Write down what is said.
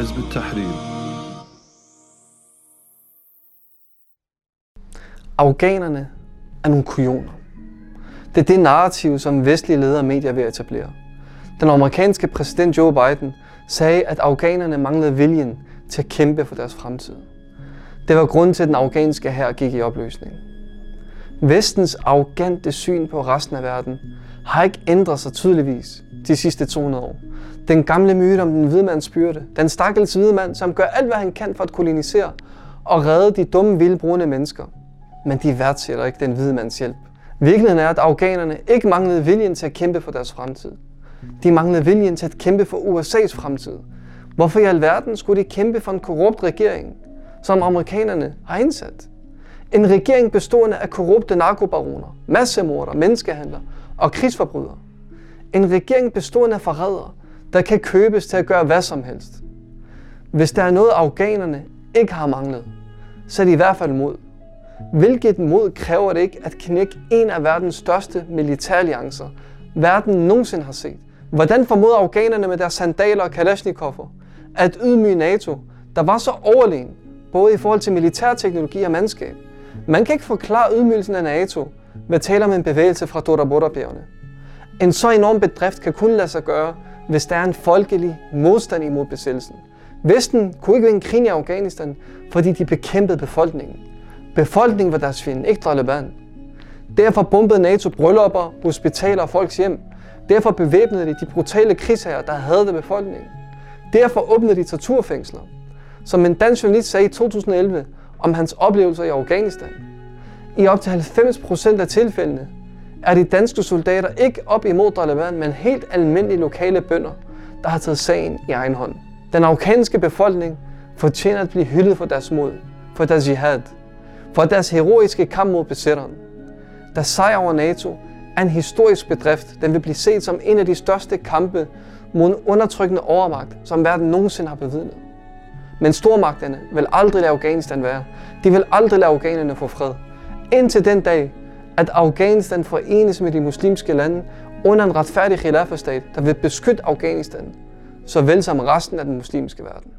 حزب التحرير Afghanerne er nogle kujoner. Det er det narrativ, som vestlige ledere og medier vil etablere. Den amerikanske præsident Joe Biden sagde, at afghanerne manglede viljen til at kæmpe for deres fremtid. Det var grunden til, at den afghanske hær gik i opløsning. Vestens arrogante syn på resten af verden har ikke ændret sig tydeligvis de sidste 200 år. Den gamle myte om den hvide mands byrde, den stakkels hvide mand, som gør alt, hvad han kan for at kolonisere og redde de dumme, vildebrune mennesker. Men de værdsætter ikke den hvide mands hjælp. Virkeligheden er, at afghanerne ikke manglede viljen til at kæmpe for deres fremtid. De manglede viljen til at kæmpe for USA's fremtid. Hvorfor i alverden skulle de kæmpe for en korrupt regering, som amerikanerne har indsat? En regering bestående af korrupte narkobaroner, massemorder, menneskehandlere og krigsforbrydere. En regering bestående af forrædere, der kan købes til at gøre hvad som helst. Hvis der er noget, afghanerne ikke har manglet, så er det i hvert fald mod. Hvilket mod kræver det ikke at knække en af verdens største militæralliancer, verden nogensinde har set? Hvordan formoder afghanerne med deres sandaler og kalashnikoffer at ydmyge NATO, der var så overlegen, både i forhold til militærteknologi og mandskab? Man kan ikke forklare ydmygelsen af NATO ved at tale om en bevægelse fra Dorabora-bjergene. En så enorm bedrift kan kun lade sig gøre, hvis der er en folkelig modstand imod besættelsen. Vesten kunne ikke vinde krigen i Afghanistan, fordi de bekæmpede befolkningen. Befolkningen var deres fjende, ikke Taliban. Derfor bombede NATO bryllupper, hospitaler og folks hjem. Derfor bevæbnede de de brutale krigsherrer, der havde befolkningen. Derfor åbnede de torturfængsler. Som en dansk journalist sagde i 2011 om hans oplevelser i Afghanistan. I op til 90% af tilfældene er de danske soldater ikke op imod Taliban, men helt almindelige lokale bønder, der har taget sagen i egen hånd. Den afghanske befolkning fortjener at blive hyldet for deres mod, for deres jihad, for deres heroiske kamp mod besætteren. Der sejr over NATO er en historisk bedrift. Den vil blive set som en af de største kampe mod en undertrykkende overmagt, som verden nogensinde har bevidnet. Men stormagterne vil aldrig lade Afghanistan være. De vil aldrig lade afghanerne få fred. Indtil den dag, at Afghanistan forenes med de muslimske lande under en retfærdig khilafah-stat, der vil beskytte Afghanistan, såvel som resten af den muslimske verden.